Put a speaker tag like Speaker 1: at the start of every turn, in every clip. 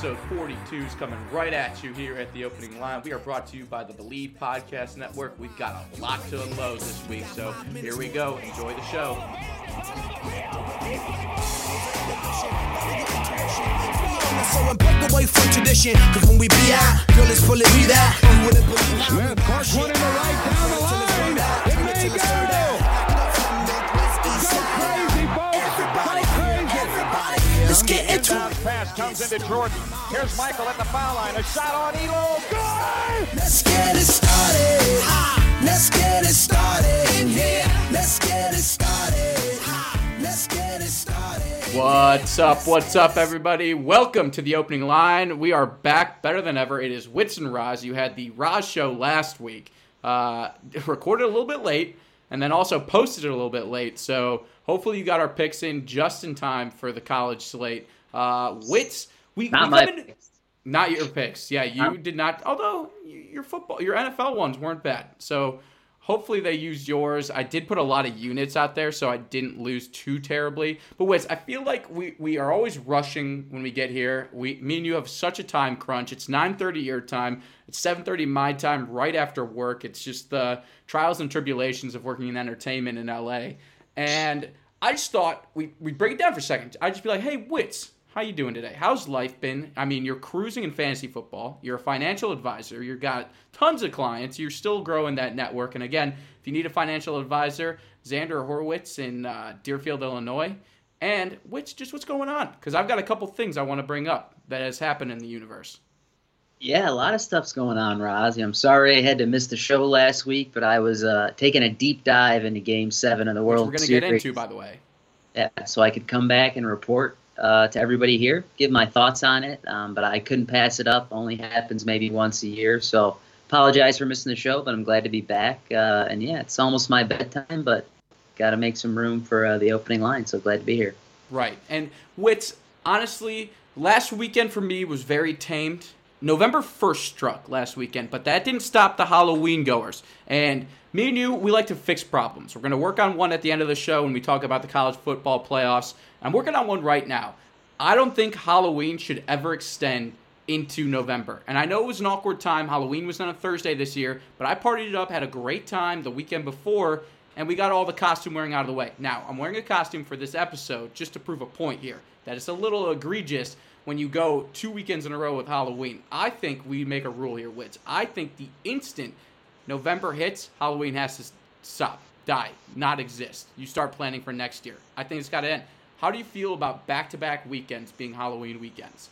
Speaker 1: Episode 42 is coming right at you here at the opening line. We are brought to you by the Believe Podcast Network. We've got a lot to unload this week, so here we go. Enjoy the show.
Speaker 2: So I break away from tradition, cause when we be out, girl, it's full of me that. You wouldn't believe how
Speaker 3: Smith, Clark running the right down the line. It may go. Go
Speaker 2: get into it.
Speaker 3: Pass comes into Jordan. Here's Michael at the foul line. A shot on Ehlo. Good.
Speaker 2: Let's get it started. Ha. Let's get it started in here. Let's get it started. Ha. Let's get it started.
Speaker 1: What's up? What's up, everybody? Welcome to the opening line. We are back better than ever. It is Wits and Roz. You had the Roz show last week, uh, recorded a little bit late, and then also posted it a little bit late. So hopefully you got our picks in just in time for the college slate. Uh, Wits, we,
Speaker 4: Not
Speaker 1: we
Speaker 4: my
Speaker 1: Not your picks. Yeah, you did not. Although your football, your NFL ones weren't bad. So hopefully they used yours. I did put a lot of units out there, so I didn't lose too terribly. But Wiz, I feel like we, we are always rushing when we get here. We me and you have such a time crunch. It's 9:30 your time. It's 7:30 my time. Right after work. It's just the trials and tribulations of working in entertainment in LA. And I just thought we we break it down for a second. I'd just be like, hey, Wits. How you doing today? How's life been? I mean, you're cruising in fantasy football. You're a financial advisor. You've got tons of clients. You're still growing that network. And again, if you need a financial advisor, Xander Horowitz in uh, Deerfield, Illinois. And which just what's going on? Because I've got a couple things I want to bring up that has happened in the universe.
Speaker 4: Yeah, a lot of stuff's going on, Roz. I'm sorry I had to miss the show last week, but I was uh, taking a deep dive into Game Seven of the World
Speaker 1: Which
Speaker 4: World
Speaker 1: we're going to
Speaker 4: Series.
Speaker 1: get into, by the way.
Speaker 4: Yeah, so I could come back and report uh, to everybody here, give my thoughts on it. Um, but I couldn't pass it up. Only happens maybe once a year, so apologize for missing the show. But I'm glad to be back. Uh, and yeah, it's almost my bedtime, but got to make some room for uh, the opening line. So glad to be here.
Speaker 1: Right. And Wits, honestly, last weekend for me was very tamed. November 1st struck last weekend, but that didn't stop the Halloween goers. And me and you, we like to fix problems. We're going to work on one at the end of the show when we talk about the college football playoffs. I'm working on one right now. I don't think Halloween should ever extend into November. And I know it was an awkward time. Halloween was on a Thursday this year, but I partied it up, had a great time the weekend before, and we got all the costume wearing out of the way. Now, I'm wearing a costume for this episode just to prove a point here that it's a little egregious when you go two weekends in a row with Halloween. I think we make a rule here, Wits. I think the instant November hits, Halloween has to stop, die, not exist. You start planning for next year. I think it's got to end. How do you feel about back to back weekends being Halloween weekends?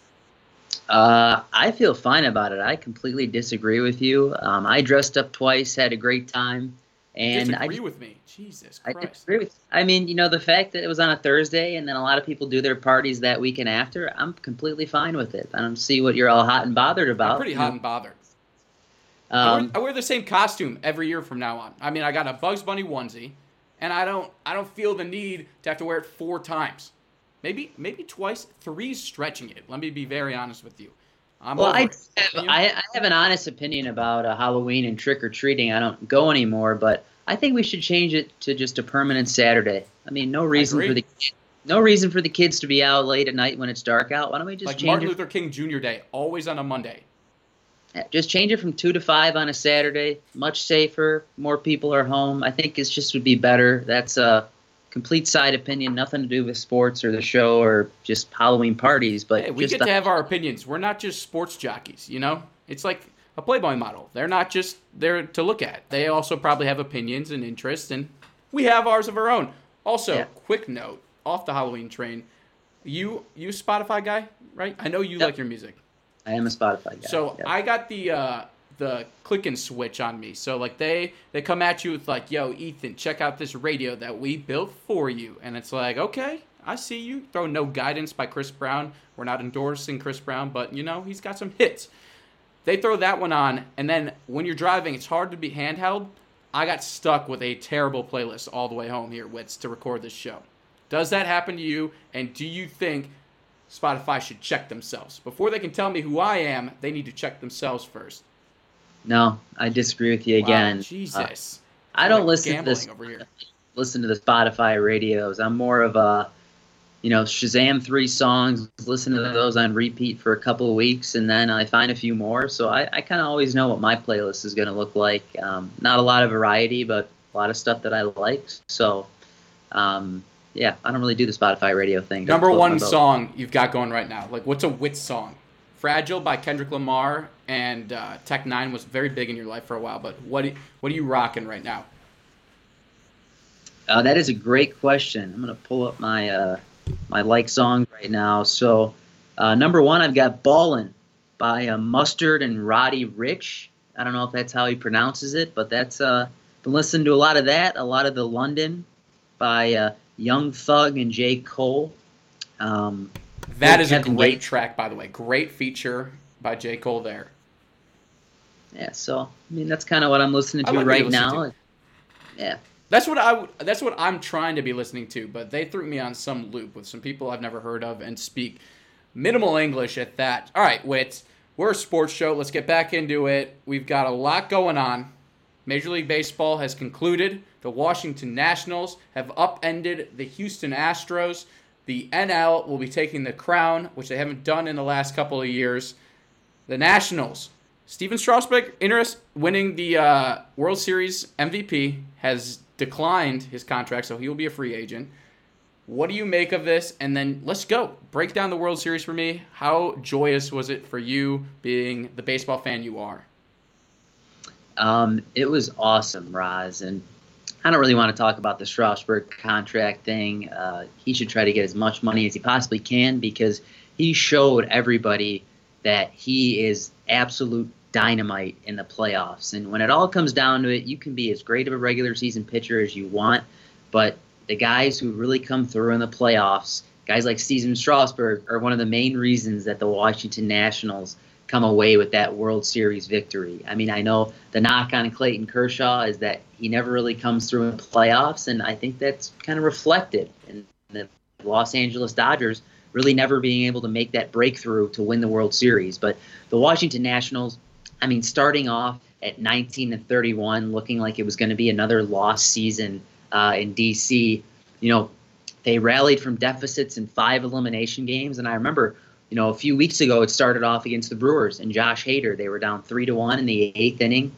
Speaker 4: Uh, I feel fine about it. I completely disagree with you. Um, I dressed up twice, had a great time, and I
Speaker 1: Disagree
Speaker 4: just-
Speaker 1: with me. Jesus Christ!
Speaker 4: I disagree with. I mean, you know, the fact that it was on a Thursday and then a lot of people do their parties that weekend after, I'm completely fine with it. I don't see what you're all hot and bothered about.
Speaker 1: I'm pretty hot and bothered. I,
Speaker 4: Um,
Speaker 1: wear, I wear the same costume every year from now on. I mean, I got a Bugs Bunny onesie, and I don't I don't feel the need to have to wear it four times. Maybe maybe twice. Three's stretching it. Let me be very honest with you. I'm
Speaker 4: well, I have, I, I have an honest opinion about uh, Halloween and trick or treating. I don't go anymore, but I think we should change it to just a permanent Saturday. I mean, no reason for the no reason for the kids to be out late at night when it's dark out. Why don't we just change it?
Speaker 1: like
Speaker 4: change
Speaker 1: Martin
Speaker 4: it?
Speaker 1: Luther King Jr. Day, always on a Monday.
Speaker 4: Yeah, Just change it from two to five on a Saturday. Much safer. More people are home. I think it's just would be better. That's a complete side opinion. Nothing to do with sports or the show or just Halloween parties. But
Speaker 1: Hey, we get
Speaker 4: the-
Speaker 1: to have our opinions. We're not just sports jockeys, you know? It's like a Playboy model. They're not just there to look at. They also probably have opinions and interests, and we have ours of our own. Also,
Speaker 4: Yeah.
Speaker 1: quick note off the Halloween train. You you Spotify guy, right? I know you
Speaker 4: Yep.
Speaker 1: like your music.
Speaker 4: I am a Spotify guy.
Speaker 1: So
Speaker 4: yeah.
Speaker 1: I got the uh, the click and switch on me. So like they they come at you with like, "Yo, Ethan, check out this radio that we built for you," and it's like, okay, I see you. Throw no guidance by Chris Brown. We're not endorsing Chris Brown, but you know he's got some hits. They throw that one on, and then when you're driving, it's hard to be handheld. I got stuck with a terrible playlist all the way home here, Wits, to record this show. Does that happen to you? And do you think Spotify should check themselves? Before they can tell me who I am, they need to check themselves first.
Speaker 4: No, I disagree with you
Speaker 1: Wow,
Speaker 4: again. Uh,
Speaker 1: Jesus.
Speaker 4: I don't
Speaker 1: Like
Speaker 4: listen to this. Listen to the Spotify radios. I'm more of a, you know, Shazam three songs, listen to those on repeat for a couple of weeks, and then I find a few more. So I, I kind of always know what my playlist is going to look like. Um, not a lot of variety, but a lot of stuff that I like. So, um, yeah, I don't really do the Spotify radio thing.
Speaker 1: Number one song you've got going right now. Like, what's a Wits song? Fragile by Kendrick Lamar and uh, Tech N9ne was very big in your life for a while. But what what are you rocking right now?
Speaker 4: Uh, that is a great question. I'm gonna pull up my uh, my like songs right now. So, uh, number one, I've got "Ballin" by uh, Mustard and Roddy Ricch. I don't know if that's how he pronounces it, but that's uh, been listening to a lot of that. A lot of the London by uh, Young Thug and J Cole. Um,
Speaker 1: That is a great track, by the way. Great feature by J Cole there.
Speaker 4: yeah, so I mean that's kind of what I'm listening to
Speaker 1: like
Speaker 4: right
Speaker 1: listen
Speaker 4: now.
Speaker 1: to.
Speaker 4: Yeah,
Speaker 1: That's what I that's what I'm trying to be listening to, but they threw me on some loop with some people I've never heard of and speak minimal English at that. All right, Wits, we're a sports show. Let's get back into it. We've got a lot going on. Major League Baseball has concluded. The Washington Nationals have upended the Houston Astros. The NL will be taking the crown, which they haven't done in the last couple of years. The Nationals. Stephen Strasburg, interest winning the uh, World Series MVP, has declined his contract, so he will be a free agent. What do you make of this? And then let's go. Break down the World Series for me. How joyous was it for you, being the baseball fan you are?
Speaker 4: Um, it was awesome, Roz, and I don't really want to talk about the Strasburg contract thing. Uh, he should try to get as much money as he possibly can because he showed everybody that he is absolute dynamite in the playoffs. And when it all comes down to it, you can be as great of a regular season pitcher as you want, but the guys who really come through in the playoffs, guys like Stephen Strasburg, are one of the main reasons that the Washington Nationals come away with that World Series victory. I mean, I know the knock on Clayton Kershaw is that he never really comes through in playoffs, and I think that's kind of reflected in the Los Angeles Dodgers really never being able to make that breakthrough to win the World Series. But the Washington Nationals, I mean, starting off at 19 and 31, looking like it was going to be another lost season uh, in DC, you know, they rallied from deficits in five elimination games, and I remember you know, a few weeks ago, it started off against the Brewers and Josh Hader. They were down three to one in the eighth inning,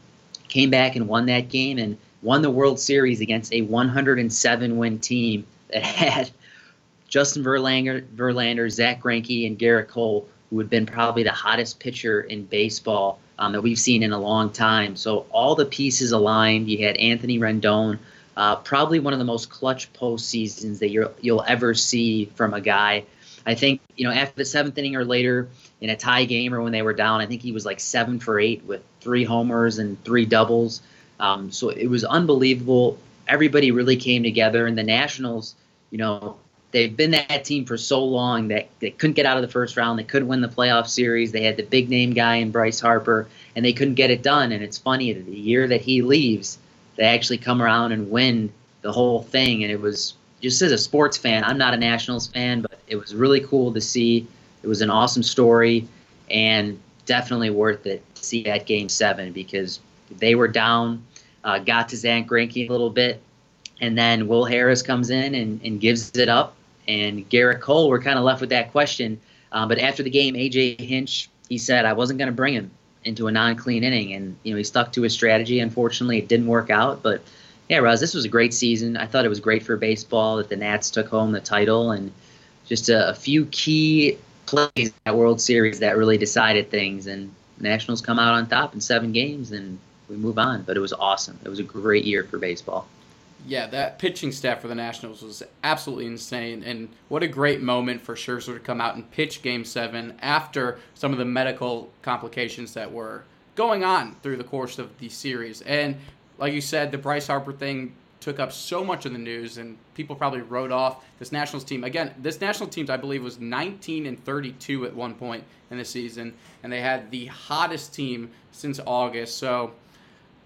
Speaker 4: came back and won that game and won the World Series against a 107 win team that had Justin Verlander, Verlander, Zack Greinke, and Gerrit Cole, who had been probably the hottest pitcher in baseball um, that we've seen in a long time. So all the pieces aligned. You had Anthony Rendon, uh, probably one of the most clutch postseasons that you'll ever see from a guy. I think you know after the seventh inning or later in a tie game or when they were down, I think he was like seven for eight with three homers and three doubles. Um, so it was unbelievable. Everybody really came together, and the Nationals, you know, they've been that team for so long that they couldn't get out of the first round. They couldn't win the playoff series. They had the big name guy in Bryce Harper, and they couldn't get it done. And it's funny, that the year that he leaves, they actually come around and win the whole thing. And it was just as a sports fan, I'm not a Nationals fan, but it was really cool to see. It was an awesome story, and definitely worth it to see that game seven because they were down, uh, got to Zack Greinke a little bit, and then Will Harris comes in and, and gives it up, and Gerrit Cole. We're kind of left with that question. Um, but after the game, AJ Hinch he said I wasn't going to bring him into a non-clean inning, and you know he stuck to his strategy. Unfortunately, it didn't work out, but yeah, Roz, this was a great season. I thought it was great for baseball that the Nats took home the title and just a, a few key plays in that World Series that really decided things. And Nationals come out on top in seven games and we move on. But it was awesome. It was a great year for baseball.
Speaker 1: Yeah, that pitching staff for the Nationals was absolutely insane, and what a great moment for Scherzer to come out and pitch Game Seven after some of the medical complications that were going on through the course of the series. And like you said, the Bryce Harper thing took up so much of the news, and people probably wrote off this Nationals team. Again, this National team, I believe, was 19 and 32 at one point in the season, and they had the hottest team since August. So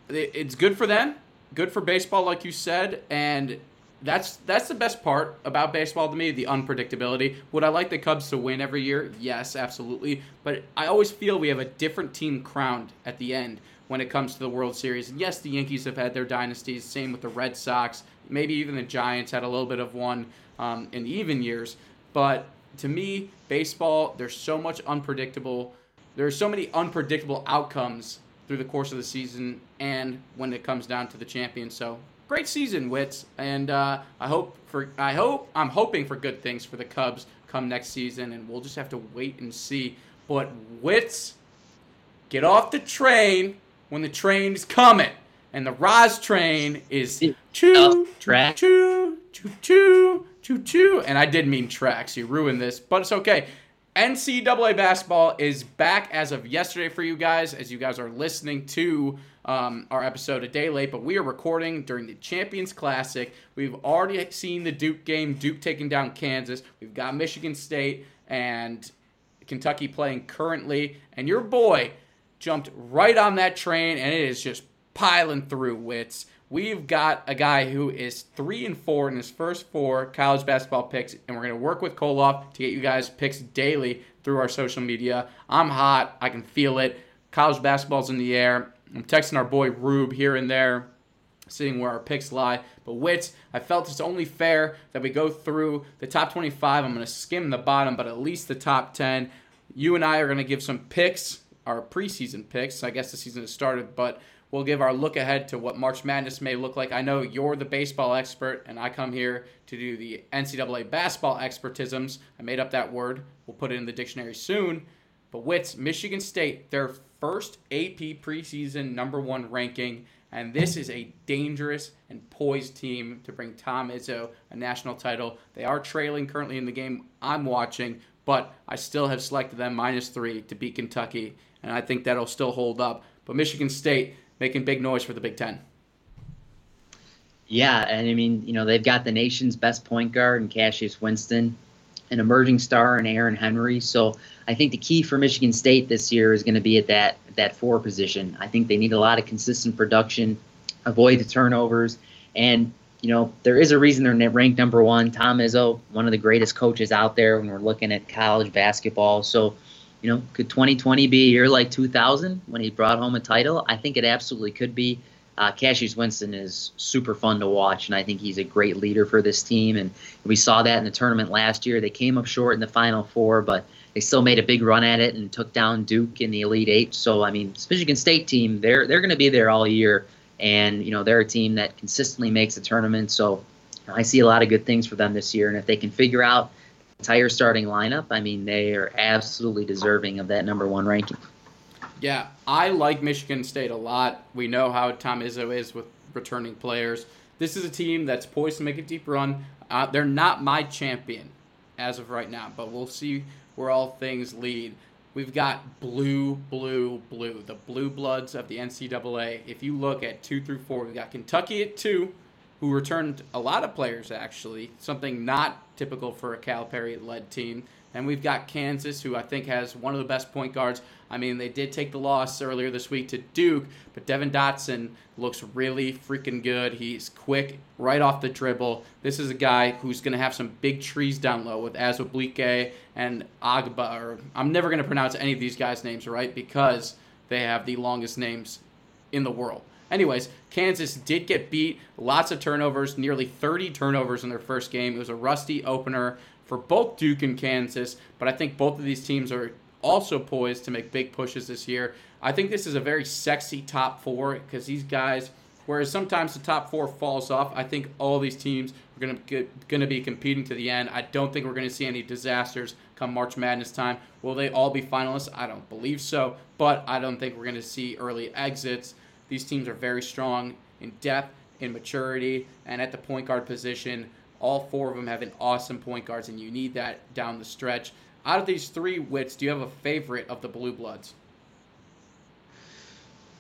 Speaker 1: it's good for them, good for baseball, like you said, and that's that's the best part about baseball to me, the unpredictability. Would I like the Cubs to win every year? Yes, absolutely. But I always feel we have a different team crowned at the end when it comes to the World Series. And yes, the Yankees have had their dynasties. Same with the Red Sox. Maybe even the Giants had a little bit of one um, in even years. But to me, baseball, there's so much unpredictable. There are so many unpredictable outcomes through the course of the season and when it comes down to the champion. So great season, Wits, and uh, I hope for I hope I'm hoping for good things for the Cubs come next season, and we'll just have to wait and see. But Wits, get off the train when the train's coming, and the Roz train is choo
Speaker 4: track.
Speaker 1: choo choo choo choo choo, and I did mean tracks. You ruined this, but it's okay. NCAA basketball is back as of yesterday for you guys, as you guys are listening to um, our episode a day late, but we are recording during the Champions Classic. We've already seen the Duke game, Duke taking down Kansas. We've got Michigan State and Kentucky playing currently, and your boy jumped right on that train, and it is just piling through wits. We've got a guy who is three and four in his first four college basketball picks, and we're to work with Koloff to get you guys picks daily through our social media. I'm hot. I can feel it. College basketball's in the air. I'm texting our boy Rube here and there, seeing where our picks lie. But Wits, I felt it's only fair that we go through the top 25. I'm to skim the bottom, but at least the top 10. You and I are to give some picks, our preseason picks. I guess the season has started, but We'll give our look ahead to what March Madness may look like. I know you're the baseball expert, and I come here to do the NCAA basketball expertisms. I made up that word. We'll put it in the dictionary soon. But Wits, Michigan State, their first AP preseason number one ranking, and this is a dangerous and poised team to bring Tom Izzo a national title. They are trailing currently in the game I'm watching, but I still have selected them minus three to beat Kentucky, and I think that'll still hold up. But Michigan State, making big noise for the Big Ten.
Speaker 4: Yeah, and I mean, you know, they've got the nation's best point guard in Cassius Winston, an emerging star in Aaron Henry. So I think the key for Michigan State this year is going to be at that that four position. I think they need a lot of consistent production, avoid the turnovers, and you know, there is a reason they're ranked number one. Tom Izzo, one of the greatest coaches out there when we're looking at college basketball. So you know, could 2020 be a year like 2000 when he brought home a title? I think it absolutely could be. Uh, Cassius Winston is super fun to watch, and I think he's a great leader for this team. And we saw that in the tournament last year. They came up short in the Final Four, but they still made a big run at it and took down Duke in the Elite Eight. So, I mean, this Michigan State team, they're they're going to be there all year, and you know they're a team that consistently makes the tournament. So, I see a lot of good things for them this year, and if they can figure out entire starting lineup, I mean, they are absolutely deserving of that number one ranking.
Speaker 1: Yeah, I like Michigan State a lot. We know how Tom Izzo is with returning players. This is a team that's poised to make a deep run. Uh, they're not my champion as of right now, but we'll see where all things lead. We've got blue, blue, blue, the blue bloods of the NCAA. If you look at two through four, we've got Kentucky at two, who returned a lot of players actually, something not typical for a Calipari led team. And we've got Kansas, who I think has one of the best point guards. I mean, they did take the loss earlier this week to Duke, but Devon Dotson looks really freaking good. He's quick, right off the dribble. This is a guy who's going to have some big trees down low with Azubuike and Agba. Or I'm never going to pronounce any of these guys' names right because they have the longest names in the world. Anyways, Kansas did get beat. Lots of turnovers, nearly 30 turnovers in their first game. It was a rusty opener for both Duke and Kansas, but I think both of these teams are also poised to make big pushes this year. I think this is a very sexy top four because these guys, whereas sometimes the top four falls off, I think all these teams are going to going to be competing to the end. I don't think we're going to see any disasters come March Madness time. Will they all be finalists? I don't believe so, but I don't think we're going to see early exits. These teams are very strong in depth, in maturity, and at the point guard position. All four of them have an awesome point guards, and you need that down the stretch. Out of these three wits, do you have a favorite of the Blue Bloods?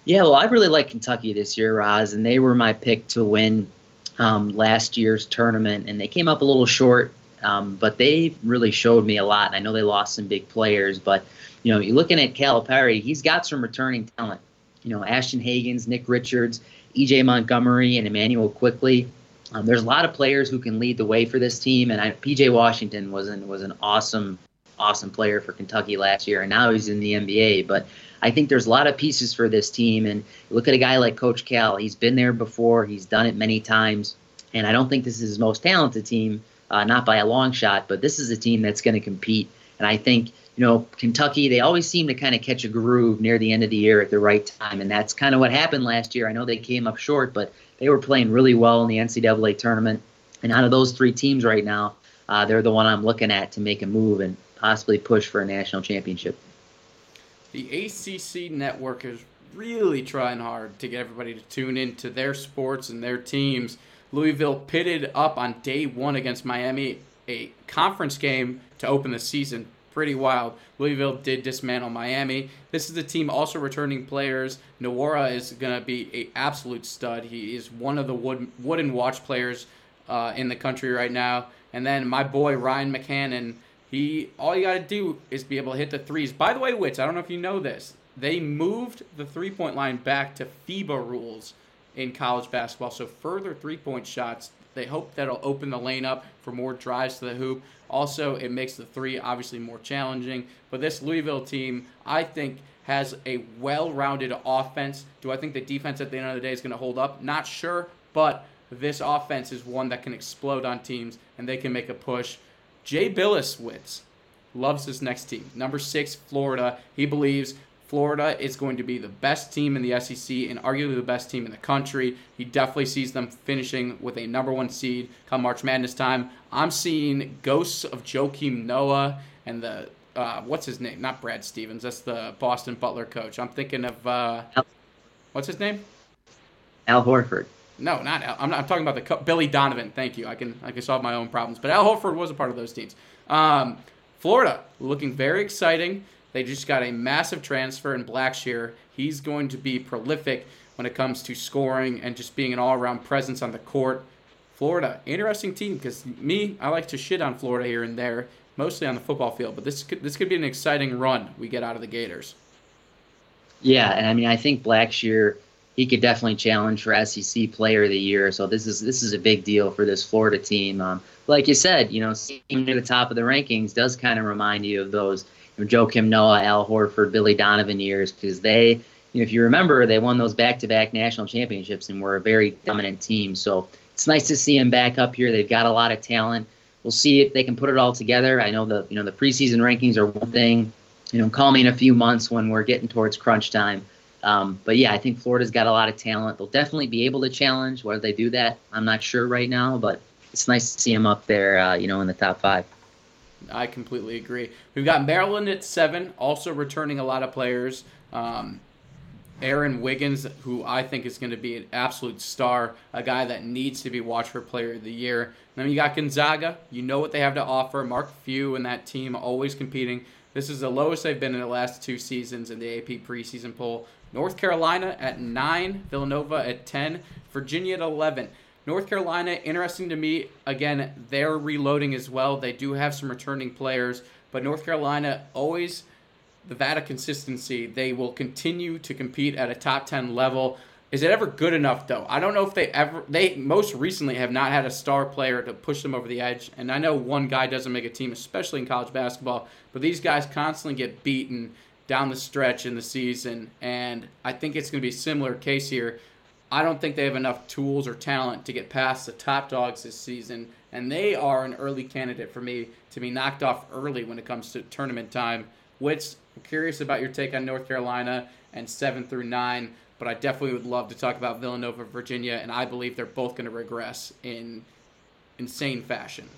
Speaker 4: Yeah, well, I really like Kentucky this year, Roz, and they were my pick to win um, last year's tournament, and they came up a little short, um, but they really showed me a lot. And I know they lost some big players, but you know, you're looking at Calipari, he's got some returning talent you know, Ashton Hagans, Nick Richards, EJ Montgomery and Immanuel Quickley. Um, there's a lot of players who can lead the way for this team, and I, PJ Washington was an was an awesome awesome player for Kentucky last year, and now he's in the NBA. But I think there's a lot of pieces for this team, and look at a guy like Coach Cal. He's been there before. He's done it many times, and I don't think this is his most talented team, uh, not by a long shot, but this is a team that's going to compete. And I think you know, Kentucky, they always seem to kind of catch a groove near the end of the year at the right time. And that's kind of what happened last year. I know they came up short, but they were playing really well in the NCAA tournament. And out of those three teams right now, uh, they're the one I'm looking at to make a move and possibly push for a national championship.
Speaker 1: The ACC network is really trying hard to get everybody to tune into their sports and their teams. Louisville pitted up on day one against Miami, a conference game to open the season pretty wild. Louisville did dismantle Miami. This is the team also returning players. Nwora is going to be a absolute stud. He is one of the wood, wooden watch players uh, in the country right now. And then my boy Ryan McCannon, he all you got to do is be able to hit the threes. By the way, Wits, I don't know if you know this. They moved the three point line back to FIBA rules in college basketball, so further three point shots. They hope that'll open the lane up for more drives to the hoop. Also, it makes the three obviously more challenging. But this Louisville team, I think, has a well rounded offense. Do I think the defense at the end of the day is going to hold up? Not sure, but this offense is one that can explode on teams and they can make a push. Jay Bilas Wits loves this next team. Number six, Florida. He believes Florida is going to be the best team in the SEC and arguably the best team in the country. He definitely sees them finishing with a number one seed come March Madness time. I'm seeing ghosts of Joakim Noah and the uh, what's his name? Not Brad Stevens. That's the Boston Butler coach. I'm thinking of uh, what's his name?
Speaker 4: Al Horford.
Speaker 1: No, not Al. I'm, not, I'm talking about the co- Billy Donovan. Thank you. I can I can solve my own problems. But Al Horford was a part of those teams. Um, Florida looking very exciting. They just got a massive transfer in Blackshear. He's going to be prolific when it comes to scoring and just being an all-around presence on the court. Florida, interesting team because me, I like to shit on Florida here and there, mostly on the football field. But this could this could be an exciting run we get out of the Gators.
Speaker 4: Yeah, and I mean I think Blackshear he could definitely challenge for SEC Player of the Year. So this is this is a big deal for this Florida team. Um, like you said, you know, seeing near the top of the rankings does kind of remind you of those know, Joakim Noah, Al Horford, Billy Donovan years because they, you know, if you remember, they won those back-to-back national championships and were a very dominant team. So it's nice to see them back up here. They've got a lot of talent. We'll see if they can put it all together. I know the you know the preseason rankings are one thing. You know, call me in a few months when we're getting towards crunch time. Um, but yeah, I think Florida's got a lot of talent. They'll definitely be able to challenge. Whether they do that, I'm not sure right now. But it's nice to see them up there, uh, you know, in the top five.
Speaker 1: I completely agree. We've got Maryland at seven, also returning a lot of players. Um, Aaron Wiggins, who I think is going to be an absolute star, a guy that needs to be watched for Player of the Year. then you got Gonzaga. You know what they have to offer. Mark Few and that team always competing. This is the lowest they've been in the last two seasons in the AP preseason poll. North Carolina at nine, Villanova at ten, Virginia at eleven. North Carolina, interesting to me. Again, they're reloading as well. They do have some returning players, but North Carolina always the of consistency. They will continue to compete at a top ten level. Is it ever good enough though? I don't know if they ever they most recently have not had a star player to push them over the edge. And I know one guy doesn't make a team, especially in college basketball, but these guys constantly get beaten down the stretch in the season. And I think it's going to be a similar case here. I don't think they have enough tools or talent to get past the top dogs this season, and they are an early candidate for me to be knocked off early when it comes to tournament time. Which I'm curious about your take on North Carolina and seven through nine, but I definitely would love to talk about Villanova, Virginia, and I believe they're both going to regress in insane fashion.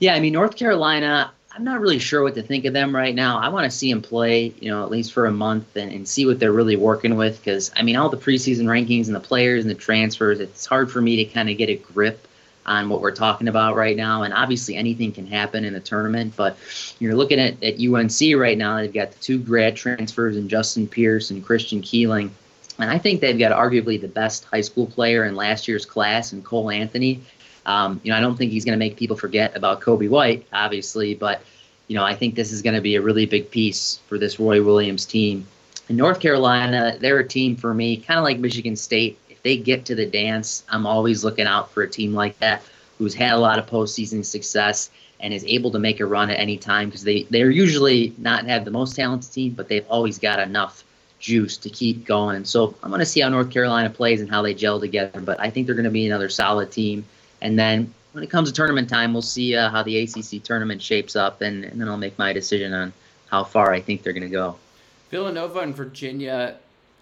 Speaker 4: Yeah, I mean North Carolina. I'm not really sure what to think of them right now. I want to see them play, you know, at least for a month and, and see what they're really working with. Because I mean, all the preseason rankings and the players and the transfers, it's hard for me to kind of get a grip on what we're talking about right now. And obviously, anything can happen in the tournament. But you're looking at, at UNC right now. They've got the two grad transfers and Justin Pierce and Christian Keeling. And I think they've got arguably the best high school player in last year's class and Cole Anthony. Um, you know, I don't think he's going to make people forget about Coby White, obviously, but you know, I think this is going to be a really big piece for this Roy Williams team. In North Carolina, they're a team for me, kind of like Michigan State. If they get to the dance, I'm always looking out for a team like that who's had a lot of postseason success and is able to make a run at any time because they, they're usually not have the most talented team, but they've always got enough juice to keep going. So I'm going to see how North Carolina plays and how they gel together, but I think they're going to be another solid team. And then when it comes to tournament time, we'll see uh, how the ACC tournament shapes up, and, and then I'll make my decision on how far I think they're going to go.
Speaker 1: Villanova and Virginia,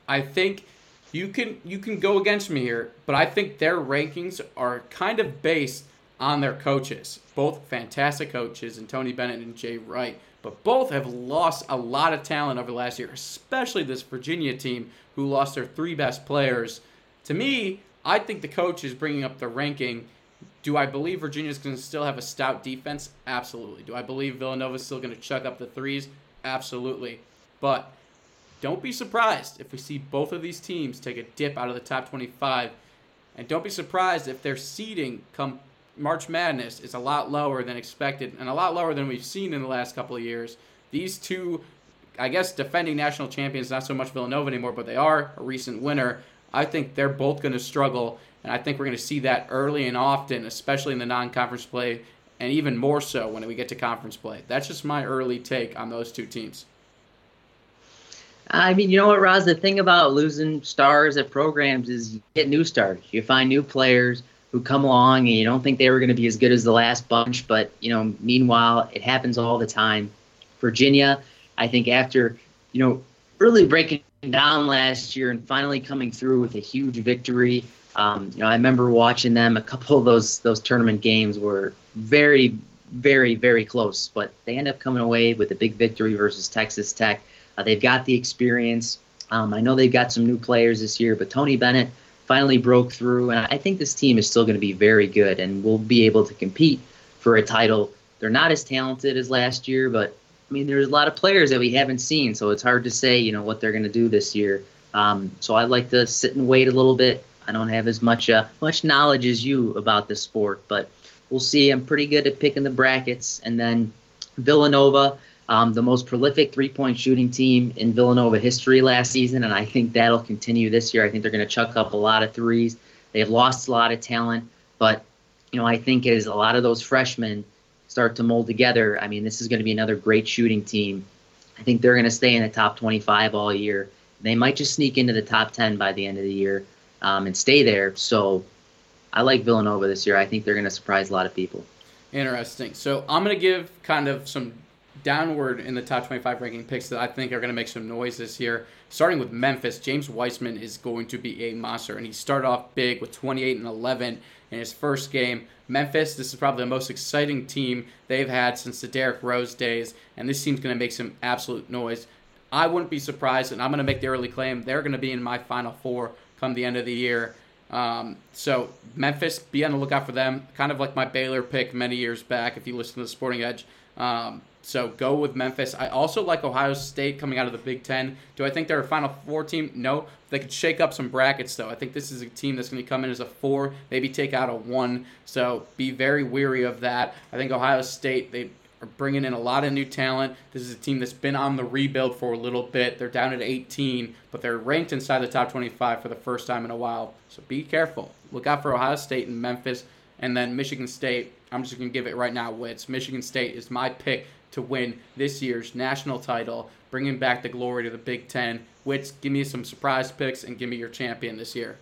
Speaker 1: I think you can you can go against me here, but I think their rankings are kind of based on their coaches. Both fantastic coaches, and Tony Bennett and Jay Wright, but both have lost a lot of talent over the last year, especially this Virginia team who lost their three best players. To me, I think the coach is bringing up the ranking. Do I believe Virginia's going to still have a stout defense? Absolutely. Do I believe Villanova's still going to chuck up the threes? Absolutely. But don't be surprised if we see both of these teams take a dip out of the top 25. And don't be surprised if their seeding come March Madness is a lot lower than expected and a lot lower than we've seen in the last couple of years. These two, I guess, defending national champions, not so much Villanova anymore, but they are a recent winner. I think they're both going to struggle, and I think we're going to see that early and often, especially in the non conference play, and even more so when we get to conference play. That's just my early take on those two teams.
Speaker 4: I mean, you know what, Roz? The thing about losing stars at programs is you get new stars. You find new players who come along and you don't think they were going to be as good as the last bunch, but you know, meanwhile, it happens all the time. Virginia, I think after you know really breaking down last year and finally coming through with a huge victory. Um, you know, I remember watching them. A couple of those those tournament games were very, very, very close, but they end up coming away with a big victory versus Texas Tech. Uh, they've got the experience. Um, I know they've got some new players this year, but Tony Bennett finally broke through, and I think this team is still going to be very good and will be able to compete for a title. They're not as talented as last year, but I mean, there's a lot of players that we haven't seen, so it's hard to say, you know, what they're going to do this year. Um, so I'd like to sit and wait a little bit. I don't have as much uh, much knowledge as you about the sport, but we'll see. I'm pretty good at picking the brackets, and then Villanova um, the most prolific three point shooting team in Villanova history last season, and I think that'll continue this year. I think they're going to chuck up a lot of threes. They've lost a lot of talent, but you know I think as a lot of those freshmen start to mold together, I mean this is going to be another great shooting team. I think they're going to stay in the top 25 all year. They might just sneak into the top 10 by the end of the year um, and stay there. So I like Villanova this year. I think they're going to surprise a lot of people.
Speaker 1: Interesting. So I'm going to give kind of some downward in the top 25 ranking picks that I think are going to make some noise this year. Starting with Memphis, James Wiseman is going to be a monster, and he started off big with 28 and 11 in his first game. Memphis, this is probably the most exciting team they've had since the Derrick Rose days, and this team's going to make some absolute noise. I wouldn't be surprised, and I'm going to make the early claim they're going to be in my final four come the end of the year. Um, so Memphis, be on the lookout for them. Kind of like my Baylor pick many years back. If you listen to the Sporting Edge, um, so go with Memphis. I also like Ohio State coming out of the Big Ten. Do I think they're a Final Four team? No. They could shake up some brackets, though. I think this is a team that's going to come in as a four, maybe take out a one. So be very weary of that. I think Ohio State, they are bringing in a lot of new talent. This is a team that's been on the rebuild for a little bit. They're down at 18, but they're ranked inside the top 25 for the first time in a while. So be careful. Look out for Ohio State and Memphis. And then Michigan State, I'm just going to give it right now, Wits. Michigan State is my pick to win this year's national title, bringing back the glory to the Big Ten. Which give me some surprise picks and give me your champion this year.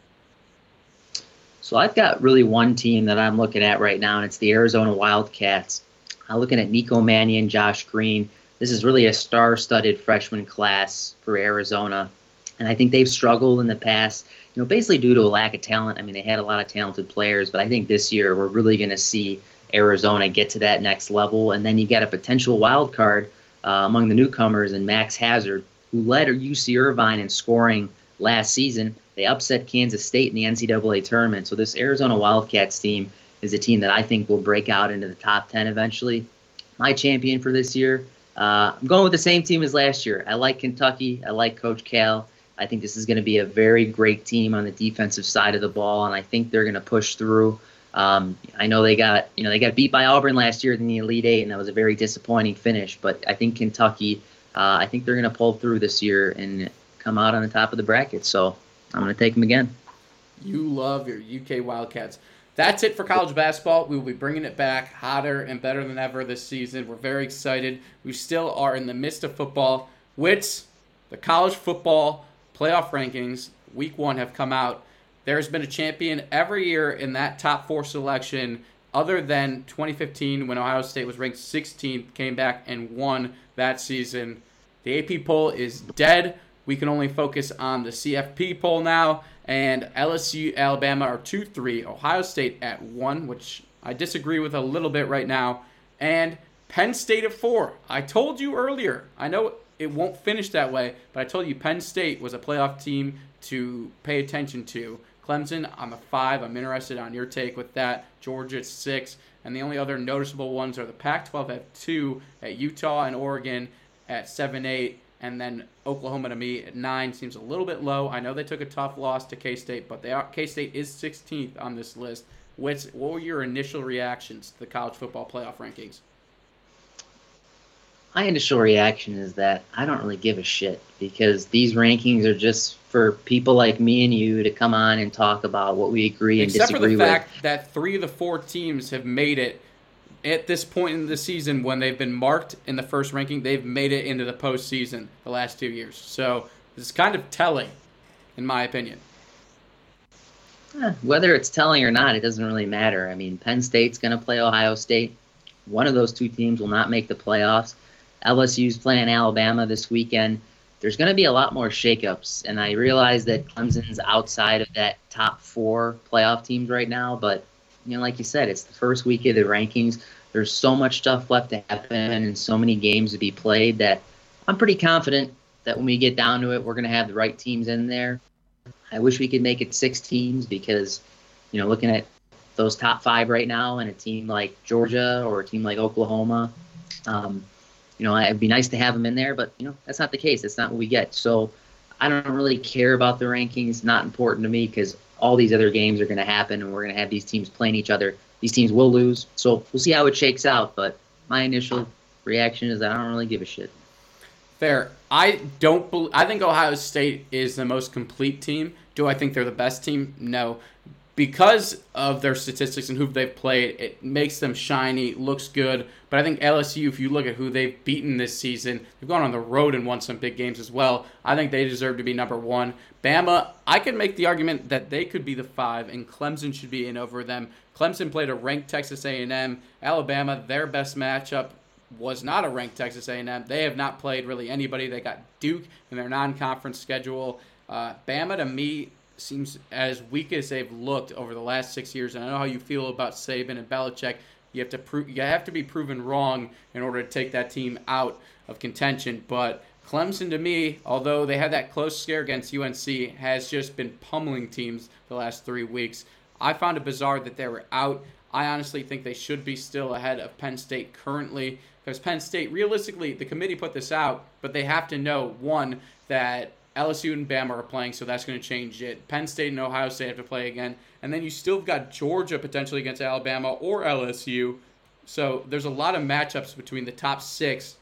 Speaker 4: So I've got really one team that I'm looking at right now, and it's the Arizona Wildcats. I'm looking at Nico Mannion, Josh Green. This is really a star-studded freshman class for Arizona, and I think they've struggled in the past. You know, basically due to a lack of talent. I mean, they had a lot of talented players, but I think this year we're really going to see Arizona get to that next level. And then you get a potential wild card uh, among the newcomers and Max Hazzard, who led UC Irvine in scoring last season. They upset Kansas State in the NCAA tournament. So this Arizona Wildcats team is a team that I think will break out into the top 10 eventually. My champion for this year, uh, I'm going with the same team as last year. I like Kentucky. I like Coach Cal. I think this is going to be a very great team on the defensive side of the ball, and I think they're going to push through. Um, I know they got you know they got beat by Auburn last year in the Elite Eight, and that was a very disappointing finish. But I think Kentucky, uh, I think they're going to pull through this year and come out on the top of the bracket. So I'm going to take them again.
Speaker 1: You love your UK Wildcats. That's it for college basketball. We will be bringing it back hotter and better than ever this season. We're very excited. We still are in the midst of football, Wits, the college football playoff rankings, week one, have come out. There's been a champion every year in that top four selection, other than 2015 when Ohio State was ranked 16th, came back and won that season. The AP poll is dead. We can only focus on the CFP poll now and LSU, Alabama are 2 3, Ohio State at 1, which I disagree with a little bit right now, and Penn State at 4. I told you earlier, I know it won't finish that way, but I told you Penn State was a playoff team to pay attention to. Clemson on the 5. I'm interested on your take with that. Georgia 6. And the only other noticeable ones are the Pac 12 at 2, at Utah and Oregon at 7 8 and then Oklahoma to me at nine seems a little bit low. I know they took a tough loss to K State, but they are K State is 16th on this list. What's, what were your initial reactions to the college football playoff rankings?
Speaker 4: My initial reaction is that I don't really give a shit because these rankings are just for people like me and you to come on and talk about what we agree and
Speaker 1: Except
Speaker 4: disagree
Speaker 1: for the
Speaker 4: with.
Speaker 1: fact that three of the four teams have made it at this point in the season when they've been marked in the first ranking, they've made it into the postseason the last two years. So it's kind of telling, in my opinion.
Speaker 4: Eh, Whether it's telling or not, it doesn't really matter. I mean, Penn State's going to play Ohio State. One of those two teams will not make the playoffs. LSU's playing Alabama this weekend. There's going to be a lot more shakeups, and I realize that Clemson's outside of that top four playoff teams right now. But you know, like you said, it's the first week of the rankings. There's so much stuff left to happen, and so many games to be played that I'm pretty confident that when we get down to it, we're going to have the right teams in there. I wish we could make it six teams because, you know, looking at those top five right now and a team like Georgia or a team like Oklahoma, um, you know, it'd be nice to have them in there, but, you know, that's not the case. That's not what we get. So I don't really care about the rankings. Not important to me because all these other games are going to happen and we're going to have these teams playing each other. These teams will lose. So we'll see how it shakes out. But my initial reaction is I don't really give a shit.
Speaker 1: Fair. I don't. Bel I think Ohio State is the most complete team. Do I think they're the best team? No. Because of their statistics and who they've played, it makes them shiny, looks good. But I think LSU, if you look at who they've beaten this season, they've gone on the road and won some big games as well. I think they deserve to be number one. Bama, I can make the argument that they could be the five, and Clemson should be in over them. Clemson played a ranked Texas A&M. Alabama, their best matchup was not a ranked Texas A&M. They have not played really anybody. They got Duke in their non-conference schedule. Uh, Bama to me seems as weak as they've looked over the last six years. And I know how you feel about Saban and Belichick. You have to prove you have to be proven wrong in order to take that team out of contention. But Clemson to me, although they had that close scare against UNC, has just been pummeling teams the last three weeks. I found it bizarre that they were out. I honestly think they should be still ahead of Penn State currently because Penn State, realistically, the committee put this out, but they have to know one that LSU and Bama are playing, so that's going to change it. Penn State and Ohio State have to play again, and then you still got Georgia potentially against Alabama or LSU. So there's a lot of matchups between the top six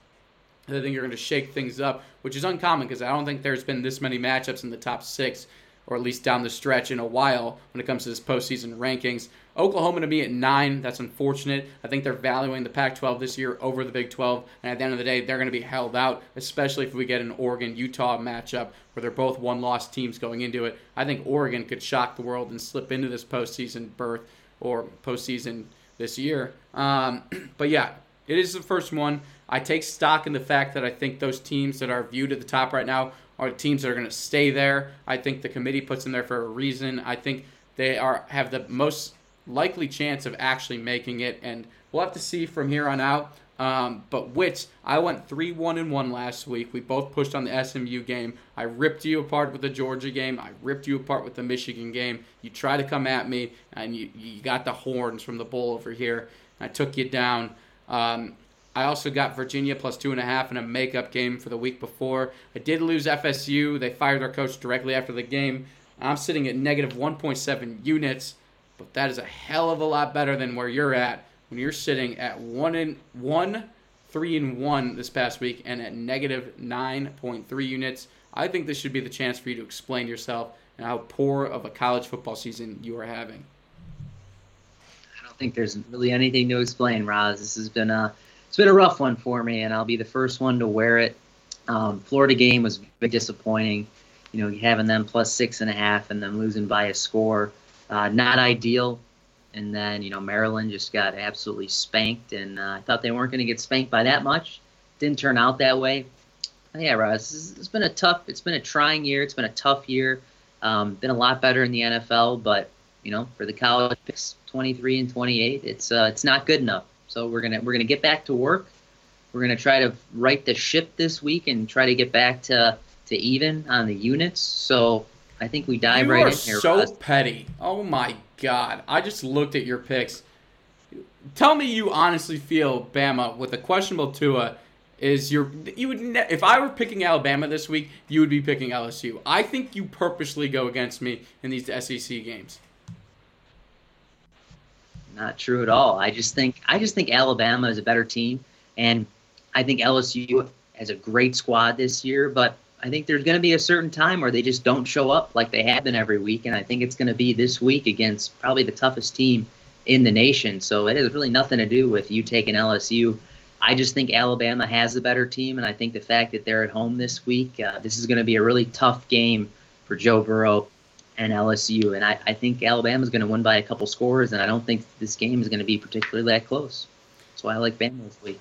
Speaker 1: that I think are going to shake things up, which is uncommon because I don't think there's been this many matchups in the top six, or at least down the stretch in a while when it comes to this postseason rankings. Oklahoma to be at nine. That's unfortunate. I think they're valuing the Pac 12 this year over the Big 12. And at the end of the day, they're going to be held out, especially if we get an Oregon Utah matchup where they're both one loss teams going into it. I think Oregon could shock the world and slip into this postseason berth or postseason this year. Um, but yeah, it is the first one. I take stock in the fact that I think those teams that are viewed at the top right now are teams that are going to stay there. I think the committee puts them there for a reason. I think they are have the most likely chance of actually making it, and we'll have to see from here on out. Um, but which I went three one and one last week. We both pushed on the SMU game. I ripped you apart with the Georgia game. I ripped you apart with the Michigan game. You try to come at me, and you, you got the horns from the bull over here. I took you down. Um, I also got Virginia plus two and a half in a makeup game for the week before. I did lose FSU. They fired their coach directly after the game. I'm sitting at negative 1.7 units, but that is a hell of a lot better than where you're at when you're sitting at one and one, three and one this past week, and at negative 9.3 units. I think this should be the chance for you to explain yourself and how poor of a college football season you are having.
Speaker 4: I don't think there's really anything to explain, Roz. This has been a it's been a rough one for me, and I'll be the first one to wear it. Um, Florida game was very disappointing. You know, having them plus six and a half and then losing by a score, uh, not ideal. And then you know Maryland just got absolutely spanked, and uh, I thought they weren't going to get spanked by that much. Didn't turn out that way. Yeah, Ross, it's been a tough, it's been a trying year. It's been a tough year. Um, been a lot better in the NFL, but you know, for the college picks, 23 and 28, it's uh, it's not good enough. So we're gonna we're gonna get back to work. We're gonna try to right the ship this week and try to get back to to even on the units. So I think we dive
Speaker 1: you
Speaker 4: right in here.
Speaker 1: so
Speaker 4: Ross.
Speaker 1: petty. Oh my god! I just looked at your picks. Tell me you honestly feel Bama with a questionable Tua is your you would ne- if I were picking Alabama this week, you would be picking LSU. I think you purposely go against me in these SEC games.
Speaker 4: Not true at all. I just think I just think Alabama is a better team, and I think LSU has a great squad this year. But I think there's going to be a certain time where they just don't show up like they have been every week, and I think it's going to be this week against probably the toughest team in the nation. So it has really nothing to do with you taking LSU. I just think Alabama has a better team, and I think the fact that they're at home this week, uh, this is going to be a really tough game for Joe Burrow and LSU. And I, I think Alabama's going to win by a couple scores, and I don't think this game is going to be particularly that close. Why I like Bama this week.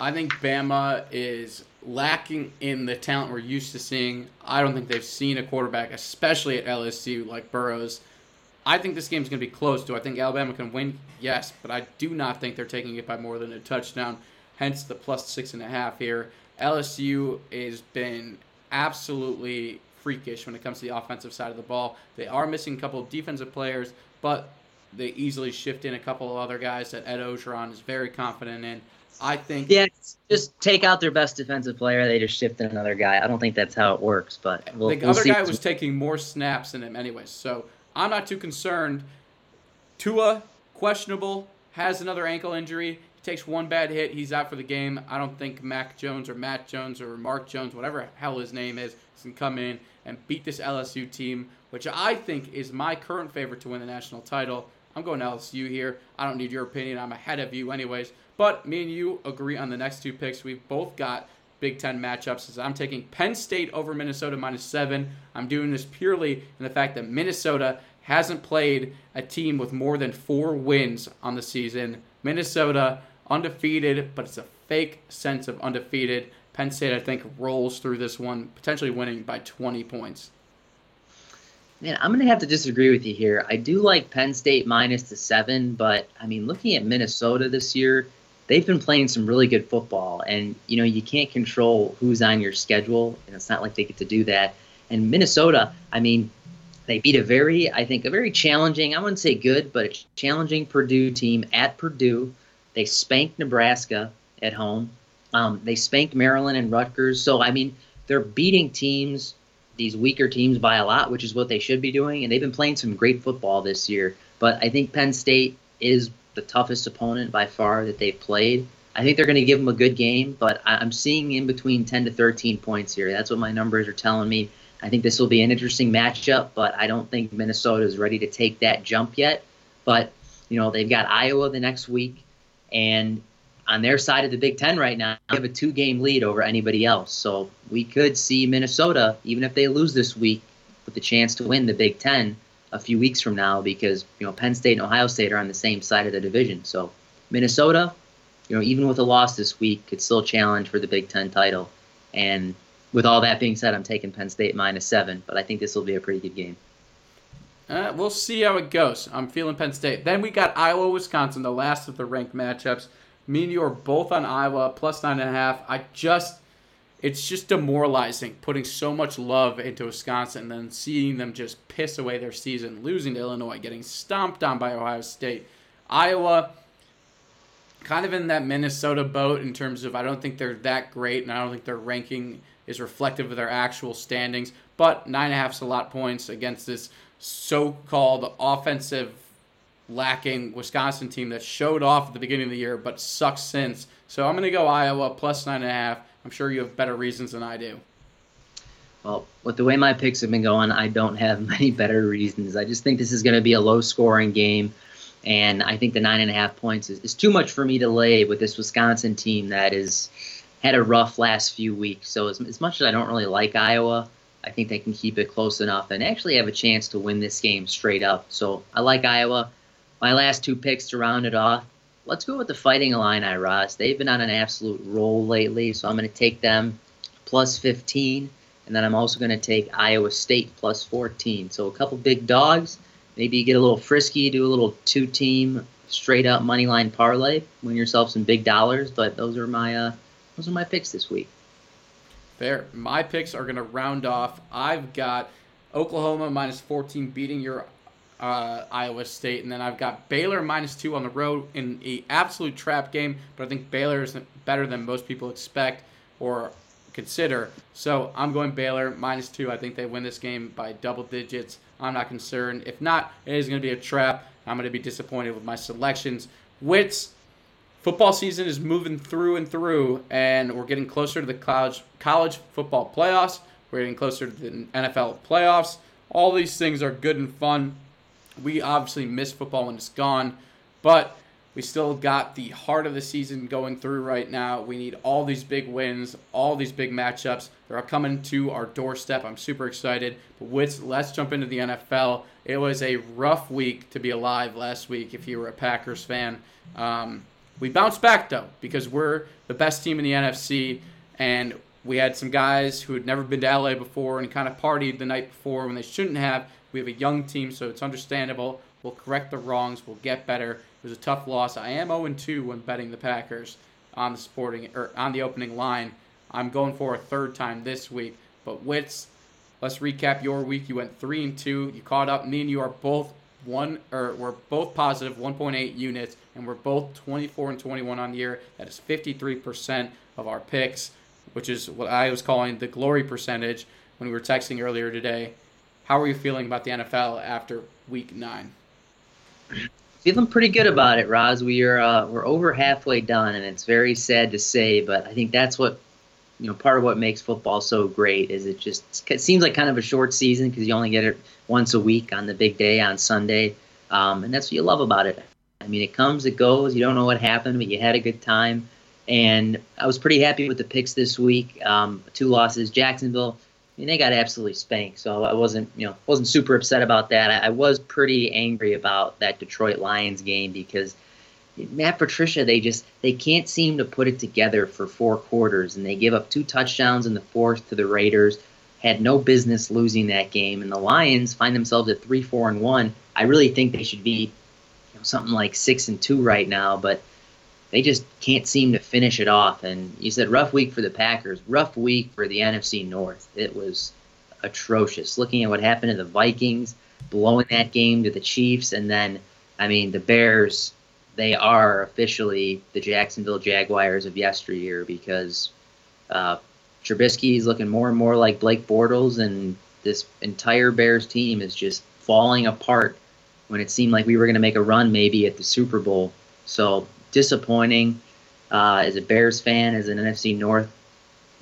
Speaker 1: I think Bama is lacking in the talent we're used to seeing. I don't think they've seen a quarterback, especially at LSU, like Burrows. I think this game's going to be close. Do I think Alabama can win? Yes, but I do not think they're taking it by more than a touchdown. Hence the plus six and a half here. LSU has been absolutely freakish when it comes to the offensive side of the ball. They are missing a couple of defensive players, but they easily shift in a couple of other guys that Ed Orgeron is very confident in. I think
Speaker 4: Yeah, just take out their best defensive player. They just shift in another guy. I don't think that's how it works, but we'll,
Speaker 1: the
Speaker 4: we'll
Speaker 1: other guy was taking more snaps than him anyways. So I'm not too concerned. Tua, questionable, has another ankle injury. He takes one bad hit, he's out for the game. I don't think Mac Jones or Matt Jones or Mark Jones, whatever hell his name is, can come in and beat this LSU team, which I think is my current favorite to win the national title. I'm going LSU here. I don't need your opinion. I'm ahead of you anyways. But me and you agree on the next two picks. We've both got Big Ten matchups. I'm taking Penn State over Minnesota minus seven. I'm doing this purely in the fact that Minnesota hasn't played a team with more than four wins on the season. Minnesota undefeated, but it's a fake sense of undefeated. Penn State, I think, rolls through this one, potentially winning by 20 points.
Speaker 4: Man, I'm going to have to disagree with you here. I do like Penn State minus the seven, but I mean, looking at Minnesota this year, they've been playing some really good football, and you know you can't control who's on your schedule, and it's not like they get to do that. And Minnesota, I mean, they beat a very, I think, a very challenging, I wouldn't say good, but a challenging Purdue team at Purdue. They spanked Nebraska at home. Um, they spanked Maryland and Rutgers. So I mean, they're beating teams these weaker teams by a lot, which is what they should be doing. And they've been playing some great football this year. But I think Penn State is the toughest opponent by far that they've played. I think they're going to give them a good game, but I'm seeing in between 10 to 13 points here. That's what my numbers are telling me. I think this will be an interesting matchup, but I don't think Minnesota is ready to take that jump yet. But, you know, they've got Iowa the next week, and on their side of the Big Ten right now, they have a two game lead over anybody else. So we could see Minnesota, even if they lose this week, with the chance to win the Big Ten a few weeks from now because, you know, Penn State and Ohio State are on the same side of the division. So Minnesota, you know, even with a loss this week, could still challenge for the Big Ten title. And with all that being said, I'm taking Penn State minus seven, but I think this will be a pretty good game.
Speaker 1: Uh, we'll see how it goes. I'm feeling Penn State. Then we got Iowa, Wisconsin, the last of the ranked matchups. Me and you are both on Iowa, plus nine and a half. I just, it's just demoralizing putting so much love into Wisconsin and then seeing them just piss away their season, losing to Illinois, getting stomped on by Ohio State. Iowa, kind of in that Minnesota boat in terms of I don't think they're that great, and I don't think their ranking is reflective of their actual standings. But nine and a half is a lot of points against this so-called offensive lacking Wisconsin team that showed off at the beginning of the year but sucks since. So I'm going to go Iowa plus nine and a half. I'm sure you have better reasons than I do.
Speaker 4: Well, with the way my picks have been going, I don't have many better reasons. I just think this is going to be a low scoring game. And I think the nine and a half points is, is too much for me to lay with this Wisconsin team that has had a rough last few weeks. So as, as much as I don't really like Iowa, I think they can keep it close enough and actually have a chance to win this game straight up. So I like Iowa. My last two picks to round it off. Let's go with the Fighting Illini, Ross. They've been on an absolute roll lately, so I'm going to take them plus 15, and then I'm also going to take Iowa State plus 14. So a couple big dogs. Maybe you get a little frisky, do a little two-team straight up money line parlay, win yourself some big dollars. But those are my uh, those are my picks this week.
Speaker 1: There, my picks are going to round off. I've got Oklahoma minus 14 beating your uh, Iowa State, and then I've got Baylor minus two on the road in a absolute trap game. But I think Baylor is better than most people expect or consider. So I'm going Baylor minus two. I think they win this game by double digits. I'm not concerned. If not, it is going to be a trap. I'm going to be disappointed with my selections. Wits, football season is moving through and through, and we're getting closer to the college college football playoffs. We're getting closer to the NFL playoffs. All these things are good and fun. We obviously miss football when it's gone, but we still got the heart of the season going through right now. We need all these big wins, all these big matchups. They're coming to our doorstep. I'm super excited. But with, let's jump into the NFL. It was a rough week to be alive last week if you were a Packers fan. Um, we bounced back though because we're the best team in the NFC, and we had some guys who had never been to LA before and kind of partied the night before when they shouldn't have. We have a young team, so it's understandable. We'll correct the wrongs. We'll get better. It was a tough loss. I am 0 2 when betting the Packers on the sporting or on the opening line. I'm going for a third time this week. But Wits, let's recap your week. You went three and two. You caught up. Me and you are both one or we're both positive 1.8 units, and we're both 24 and 21 on the year. That is 53% of our picks, which is what I was calling the glory percentage when we were texting earlier today. How are you feeling about the NFL after week nine?
Speaker 4: Feeling pretty good about it, Roz. We are uh, we're over halfway done, and it's very sad to say, but I think that's what you know. Part of what makes football so great is it just it seems like kind of a short season because you only get it once a week on the big day on Sunday, um, and that's what you love about it. I mean, it comes, it goes. You don't know what happened, but you had a good time, and I was pretty happy with the picks this week. Um, two losses, Jacksonville mean, they got absolutely spanked. So I wasn't, you know, wasn't super upset about that. I, was pretty angry about that Detroit Lions game because Matt Patricia, they just they can't seem to put it together for four quarters, and they give up two touchdowns in the fourth to the Raiders. Had no business losing that game, and the Lions find themselves at three, four, and one. I really think they should be you know, something like six and two right now, but they just can't seem to finish it off. And you said rough week for the Packers, rough week for the NFC North. It was atrocious. Looking at what happened to the Vikings, blowing that game to the Chiefs, and then, I mean, the Bears, they are officially the Jacksonville Jaguars of yesteryear because uh, Trubisky is looking more and more like Blake Bortles, and this entire Bears team is just falling apart when it seemed like we were going to make a run maybe at the Super Bowl. So disappointing uh, as a Bears fan, as an NFC North,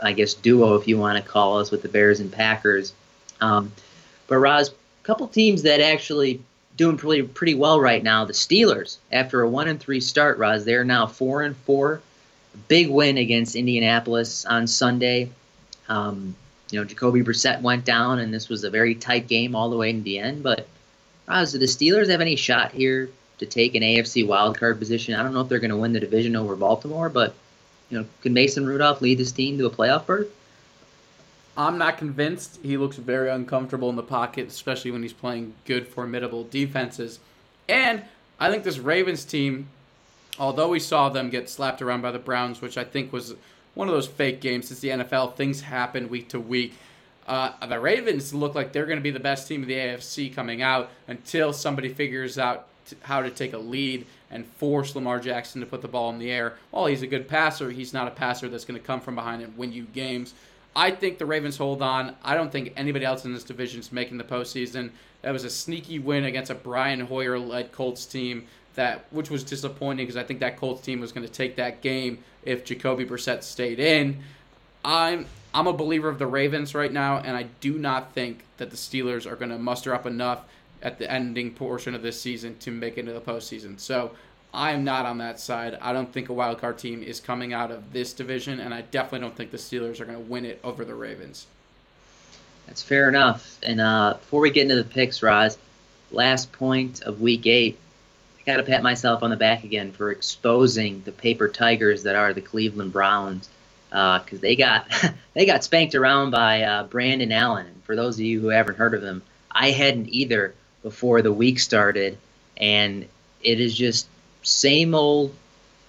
Speaker 4: I guess, duo, if you want to call us, with the Bears and Packers. Um, but Roz, a couple teams that actually doing pretty pretty well right now. The Steelers, after a one and three start, Roz, they're now four and four. Big win against Indianapolis on Sunday. Um, you know, Jacoby Brissett went down, and this was a very tight game all the way to the end. But Roz, do the Steelers have any shot here to take an AFC wildcard position. I don't know if they're going to win the division over Baltimore, but you know, could Mason Rudolph lead this team to a playoff berth?
Speaker 1: I'm not convinced. He looks very uncomfortable in the pocket, especially when he's playing good, formidable defenses. And I think this Ravens team, although we saw them get slapped around by the Browns, which I think was one of those fake games since the NFL, things happen week to week. Uh, the Ravens look like they're going to be the best team of the AFC coming out until somebody figures out how to take a lead and force Lamar Jackson to put the ball in the air. While he's a good passer, he's not a passer that's going to come from behind and win you games. I think the Ravens hold on. I don't think anybody else in this division is making the postseason. That was a sneaky win against a Brian Hoyer led Colts team that which was disappointing because I think that Colts team was going to take that game if Jacoby Brissett stayed in. I'm I'm a believer of the Ravens right now, and I do not think that the Steelers are going to muster up enough at the ending portion of this season to make it into the postseason. So I am not on that side. I don't think a wild card team is coming out of this division, and I definitely don't think the Steelers are going to win it over the Ravens.
Speaker 4: That's fair enough. And uh, before we get into the picks, Roz, last point of week eight, I got to pat myself on the back again for exposing the paper tigers that are the Cleveland Browns because uh, they got they got spanked around by uh, Brandon Allen. And for those of you who haven't heard of him, I hadn't either before the week started, and it is just same old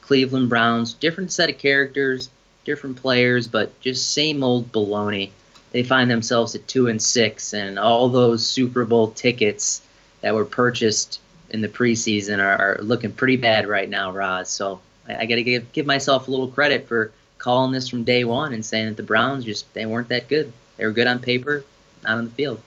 Speaker 4: Cleveland Browns, different set of characters, different players, but just same old baloney. They find themselves at two and six, and all those Super Bowl tickets that were purchased in the preseason are, are looking pretty bad right now, Roz. So I, I got to give give myself a little credit for calling this from day one and saying that the Browns just they weren't that good. They were good on paper, not on the field.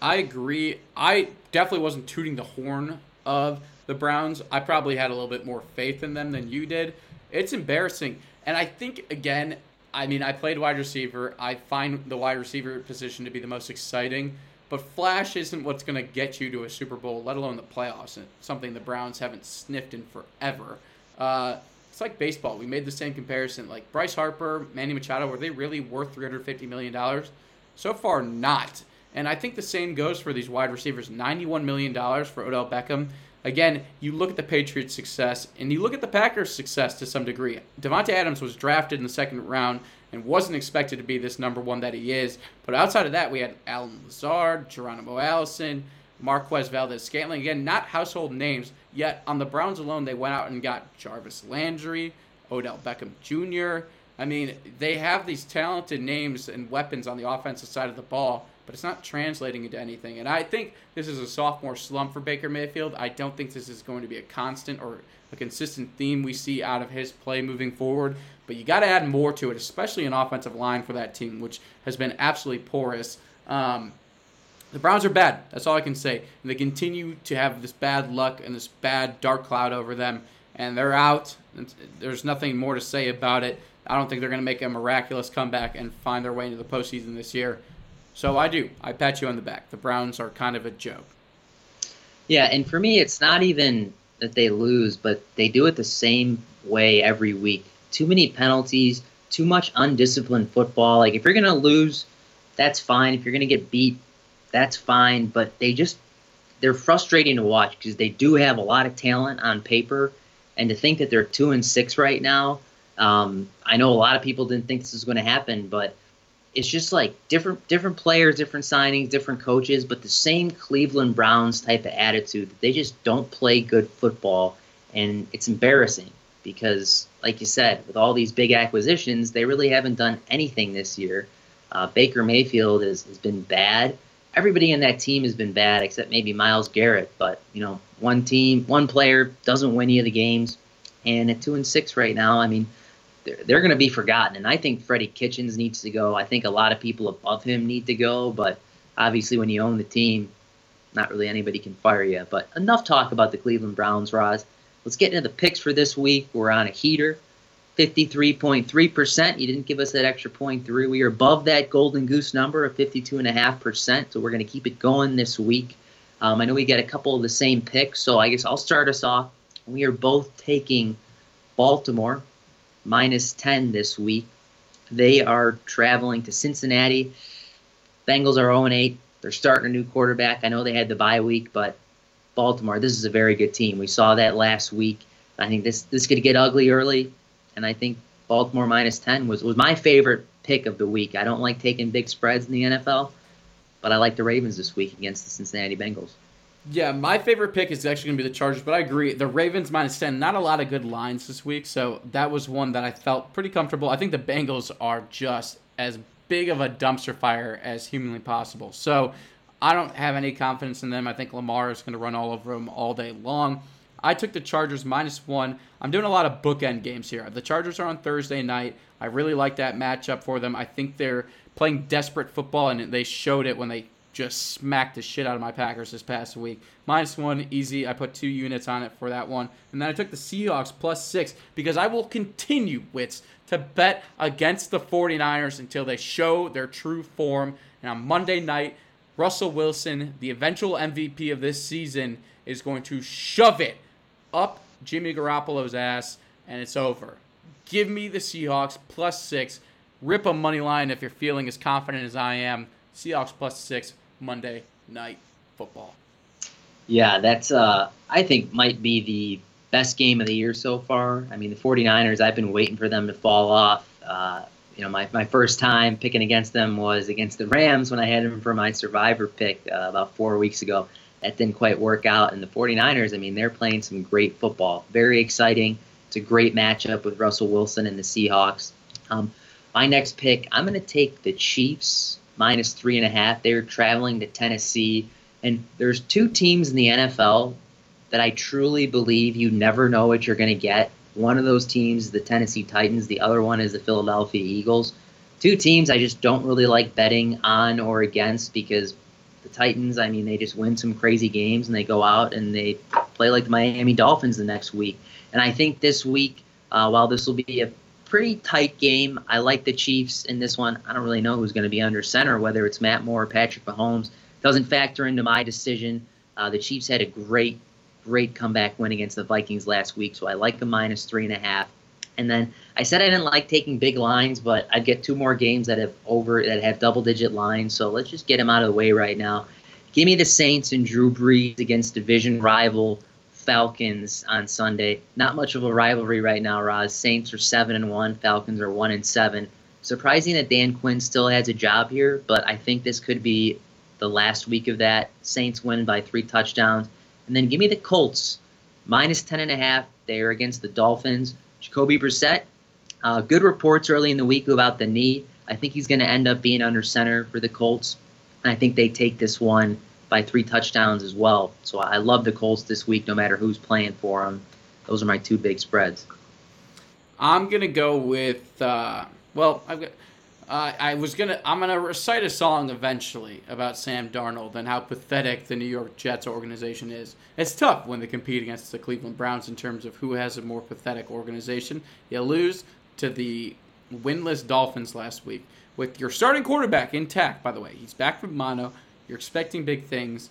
Speaker 1: I agree. I definitely wasn't tooting the horn of the Browns. I probably had a little bit more faith in them than you did. It's embarrassing. And I think again, I mean, I played wide receiver. I find the wide receiver position to be the most exciting. But flash isn't what's going to get you to a Super Bowl, let alone the playoffs. And something the Browns haven't sniffed in forever. Uh, it's like baseball. We made the same comparison. Like Bryce Harper, Manny Machado, were they really worth $350 million? So far, not. And I think the same goes for these wide receivers. $91 million for Odell Beckham. Again, you look at the Patriots' success and you look at the Packers' success to some degree. Davante Adams was drafted in the second round and wasn't expected to be this number one that he is. But outside of that, we had Allen Lazard, Geronimo Allison, Marquez Valdes-Scantling. Again, not household names, yet on the Browns alone, they went out and got Jarvis Landry, Odell Beckham Jr. I mean, they have these talented names and weapons on the offensive side of the ball, but it's not translating into anything. And I think this is a sophomore slump for Baker Mayfield. I don't think this is going to be a constant or a consistent theme we see out of his play moving forward. But you got to add more to it, especially an offensive line for that team, which has been absolutely porous. Um, the Browns are bad. That's all I can say. And they continue to have this bad luck and this bad dark cloud over them. And they're out. There's nothing more to say about it. I don't think they're going to make a miraculous comeback and find their way into the postseason this year. So I do. I pat you on the back. The Browns are kind of a joke.
Speaker 4: Yeah, and for me, it's not even that they lose, but they do it the same way every week. Too many penalties, too much undisciplined football. Like, if you're going to lose, that's fine. If you're going to get beat, that's fine. But they just, they're frustrating to watch because they do have a lot of talent on paper. And to think that they're two and six right now, um, I know a lot of people didn't think this was going to happen, but it's just like different different players, different signings, different coaches, but the same Cleveland Browns type of attitude. They just don't play good football, and it's embarrassing because, like you said, with all these big acquisitions, they really haven't done anything this year. Uh, Baker Mayfield has, has been bad. Everybody in that team has been bad except maybe Myles Garrett. But you know, one team, one player doesn't win any of the games, and at two and six right now, I mean they're, they're going to be forgotten. And I think Freddie Kitchens needs to go. I think a lot of people above him need to go. But obviously, when you own the team, not really anybody can fire you. But enough talk about the Cleveland Browns, Roz. Let's get into the picks for this week. We're on a heater. 53.3%. You didn't give us that extra point three. We are above that golden goose number of 52.5%. So we're going to keep it going this week. Um, I know we get a couple of the same picks. So I guess I'll start us off. We are both taking Baltimore minus 10 this week. They are traveling to Cincinnati. Bengals are 0 8. They're starting a new quarterback. I know they had the bye week, but Baltimore, this is a very good team. We saw that last week. I think this this could get ugly early, and I think Baltimore minus 10 was, was my favorite pick of the week. I don't like taking big spreads in the NFL, but I like the Ravens this week against the Cincinnati Bengals.
Speaker 1: Yeah, my favorite pick is actually going to be the Chargers, but I agree. The Ravens minus 10, not a lot of good lines this week, so that was one that I felt pretty comfortable. I think the Bengals are just as big of a dumpster fire as humanly possible. So I don't have any confidence in them. I think Lamar is going to run all over them all day long. I took the Chargers minus one. I'm doing a lot of bookend games here. The Chargers are on Thursday night. I really like that matchup for them. I think they're playing desperate football, and they showed it when they just smacked the shit out of my Packers this past week. Minus one, easy. I put two units on it for that one. And then I took the Seahawks plus six because I will continue, Wits, to bet against the 49ers until they show their true form. And on Monday night, Russell Wilson, the eventual MVP of this season, is going to shove it up Jimmy Garoppolo's ass, and it's over. Give me the Seahawks plus six. Rip a money line if you're feeling as confident as I am. Seahawks plus six Monday night football.
Speaker 4: Yeah, that's uh I think might be the best game of the year so far. I mean, the 49ers, I've been waiting for them to fall off. Uh, you know, my, my first time picking against them was against the Rams when I had them for my survivor pick uh, about four weeks ago. That didn't quite work out. And the 49ers, I mean, they're playing some great football. Very exciting. It's a great matchup with Russell Wilson and the Seahawks. Um, my next pick, I'm going to take the Chiefs minus three and a half. They're traveling to Tennessee. And there's two teams in the NFL that I truly believe you never know what you're going to get. One of those teams is the Tennessee Titans, the other one is the Philadelphia Eagles. Two teams I just don't really like betting on or against because the Titans, I mean, they just win some crazy games and they go out and they play like the Miami Dolphins the next week. And I think this week, uh, while this will be a pretty tight game, I like the Chiefs in this one. I don't really know who's going to be under center, whether it's Matt Moore or Patrick Mahomes. Doesn't factor into my decision. Uh, the Chiefs had a great, great comeback win against the Vikings last week, so I like the minus three and a half. And then I said I didn't like taking big lines, but I'd get two more games that have over that have double digit lines. So let's just get them out of the way right now. Give me the Saints and Drew Brees against division rival Falcons on Sunday. Not much of a rivalry right now, Roz. Saints are seven and one, Falcons are one and seven. Surprising that Dan Quinn still has a job here, but I think this could be the last week of that. Saints win by three touchdowns. And then give me the Colts, minus ten and a half. They are against the Dolphins. Jacoby Brissett, uh, good reports early in the week about the knee. I think he's going to end up being under center for the Colts. And I think they take this one by three touchdowns as well. So I love the Colts this week, no matter who's playing for them. Those are my two big spreads.
Speaker 1: I'm gonna go with. Uh, well, I've got. Uh, I was gonna. I'm gonna recite a song eventually about Sam Darnold and how pathetic the New York Jets organization is. It's tough when they compete against the Cleveland Browns in terms of who has a more pathetic organization. You lose to the winless Dolphins last week with your starting quarterback intact. By the way, he's back from mono. You're expecting big things,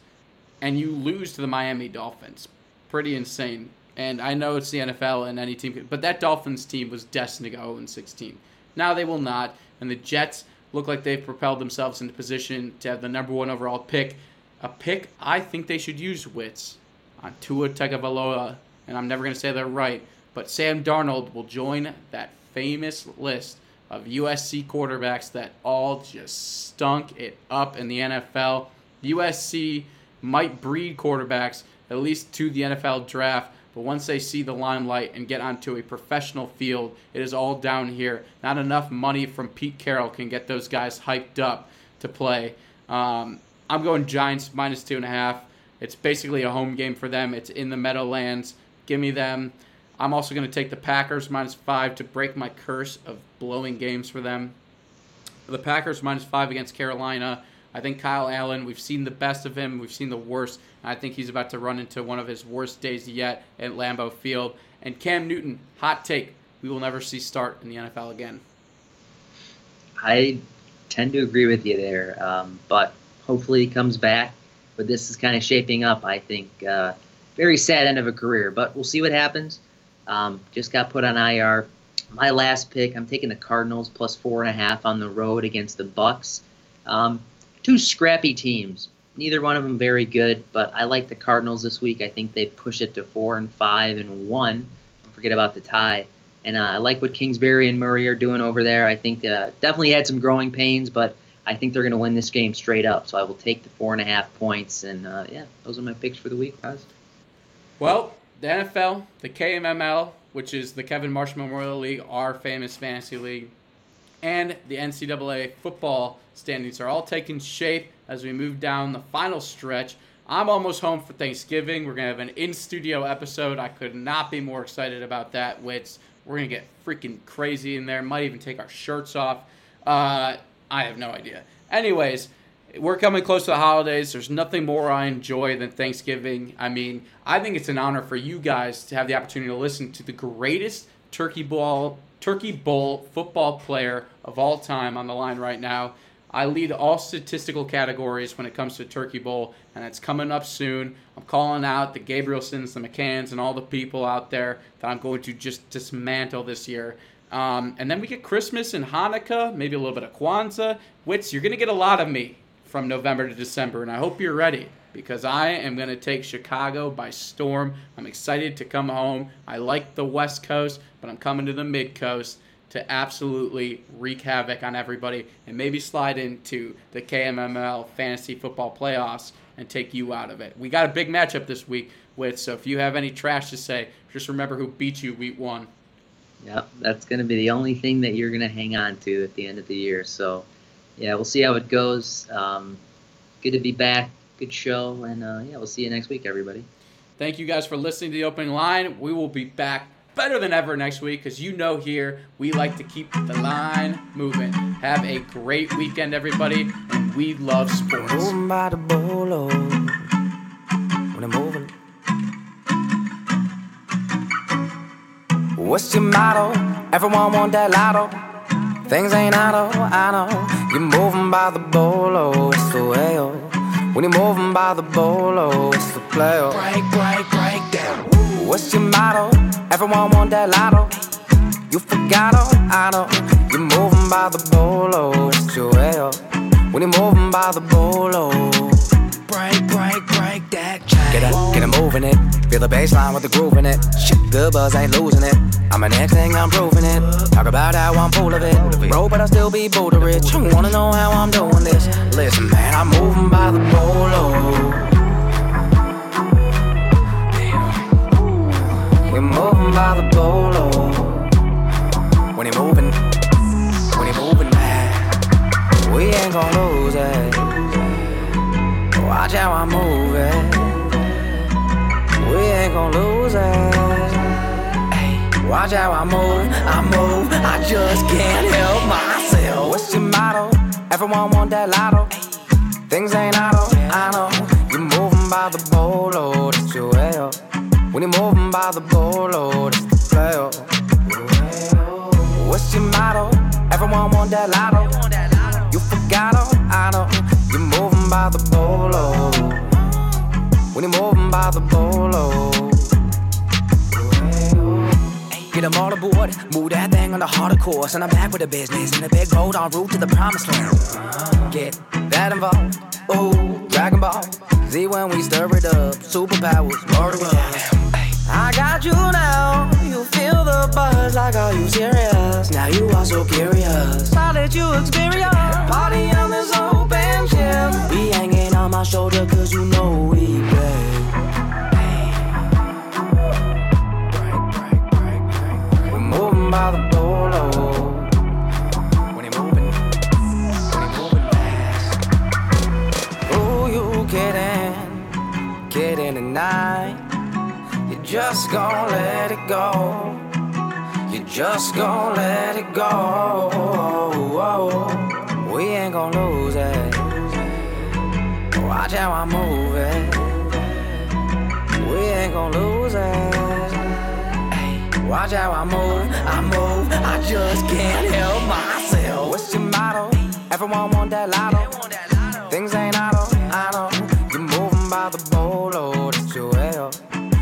Speaker 1: and you lose to the Miami Dolphins. Pretty insane. And I know it's the NFL and any team, but that Dolphins team was destined to go 0 16. Now they will not, and the Jets look like they've propelled themselves into position to have the number one overall pick. A pick I think they should use wits on Tua Tagovailoa, and I'm never going to say they're right, but Sam Darnold will join that famous list of USC quarterbacks that all just stunk it up in the NFL. USC might breed quarterbacks at least to the NFL draft, but once they see the limelight and get onto a professional field, it is all down here. Not enough money from Pete Carroll can get those guys hyped up to play. Um, I'm going Giants minus two and a half. It's basically a home game for them. It's in the Meadowlands. Give me them. I'm also going to take the Packers minus five to break my curse of blowing games for them. The Packers minus five against Carolina. I think Kyle Allen, we've seen the best of him, we've seen the worst. I think he's about to run into one of his worst days yet at Lambeau Field. And Cam Newton, hot take, we will never see start in the NFL again.
Speaker 4: I tend to agree with you there, um, but hopefully he comes back. But this is kind of shaping up, I think. Uh, very sad end of a career, but we'll see what happens. Um, just got put on IR. My last pick, I'm taking the Cardinals plus four and a half on the road against the Bucs. Um, two scrappy teams. Neither one of them very good, but I like the Cardinals this week. I think they push it to four and five and one. Don't forget about the tie. And uh, I like what Kingsbury and Murray are doing over there. I think uh, definitely had some growing pains, but I think they're going to win this game straight up. So I will take the four and a half points. And uh, yeah, those are my picks for the week, guys.
Speaker 1: Well, the NFL, the KMML, which is the Kevin Marsh Memorial League, our famous fantasy league, and the NCAA football standings are all taking shape as we move down the final stretch. I'm almost home for Thanksgiving. We're going to have an in studio episode. I could not be more excited about that. Wits. We're going to get freaking crazy in there. Might even take our shirts off. Uh, I have no idea. Anyways, we're coming close to the holidays. There's nothing more I enjoy than Thanksgiving. I mean, I think it's an honor for you guys to have the opportunity to listen to the greatest turkey ball turkey bowl football player of all time on the line right now. I lead all statistical categories when it comes to Turkey Bowl, and it's coming up soon. I'm calling out the Gabrielsons, the McCanns, and all the people out there that I'm going to just dismantle this year. Um, and then we get Christmas and Hanukkah, maybe a little bit of Kwanzaa. Wits, you're going to get a lot of me from November to December, and I hope you're ready because I am going to take Chicago by storm. I'm excited to come home. I like the West Coast, but I'm coming to the Mid Coast to absolutely wreak havoc on everybody and maybe slide into the KMML fantasy football playoffs and take you out of it. We got a big matchup this week with, so if you have any trash to say, just remember who beat you week one.
Speaker 4: Yep, that's going to be the only thing that you're going to hang on to at the end of the year. So, yeah, we'll see how it goes. Um, good to be back. Good show, and uh, yeah, we'll see you next week, everybody.
Speaker 1: Thank you guys for listening to the opening line. We will be back better than ever next week because you know here we like to keep the line moving. Have a great weekend, everybody, and we love sports.
Speaker 5: Moving by the bolo when I'm moving. What's your motto? Everyone want that lotto. Things ain't auto, I know. You're moving by the bolo, oh, it's the way. oh. When you're moving by the bolo, oh, it's the play. oh.
Speaker 2: Break, break, break down.
Speaker 5: What's your motto? Everyone want that lotto. You forgot, oh, I know. You're moving by the bolo, oh, it's the way. oh. When you're moving by the bolo.
Speaker 2: Break, break, break that chain.
Speaker 5: Get up, get a moving it. Feel the bass line with the groove in it. Shit, good buzz, ain't losing it. I'm an next thing, I'm proving it. Talk about how I'm full of it. Bro, but I still be Buddha rich. You wanna know how I'm doing this? Listen, man, I'm moving by the bolo. We're moving by the bolo. When you're moving, when you're moving, we ain't gon' lose it. Watch how I move it. Ain't gon' lose it. Watch how I move, I move, I just can't help myself. What's your motto? Everyone want that lotto. Things ain't auto, I know. You're moving by the bolo, that's your way. oh. When you're moving by the bolo, that's the play. oh. What's your motto? Everyone want that lotto. You forgot, oh, I know. You're moving by the bolo. When moving by the bolo. Get them all aboard, move that thing on the harder course, and I'm back with the business in the big road en route to the promised land. Get that involved, ooh, Dragon Ball Z when we stir it up, superpowers, of. I got you now, you feel the buzz like, are you serious? Now you are so curious. I'll you experience. Party on this open ship. Be hanging on my shoulder, cause you know we play. We're moving by the bolo. You're you're kidding, kidding tonight. You just gon' let it go. You just gon' let it go. We ain't gon' lose it. Watch how I move it. We ain't gon' lose it. Hey, watch how I move, I move, I just can't help myself. What's your motto? Everyone want that lotto. Things ain't auto, I know. You're moving by the bolo, that's your oh.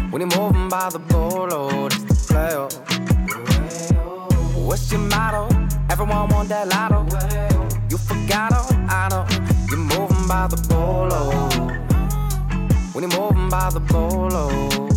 Speaker 5: When you're moving by the bolo, that's the play. oh. What's your motto? Everyone want that lotto. By the bolo. When you're moving by the bolo.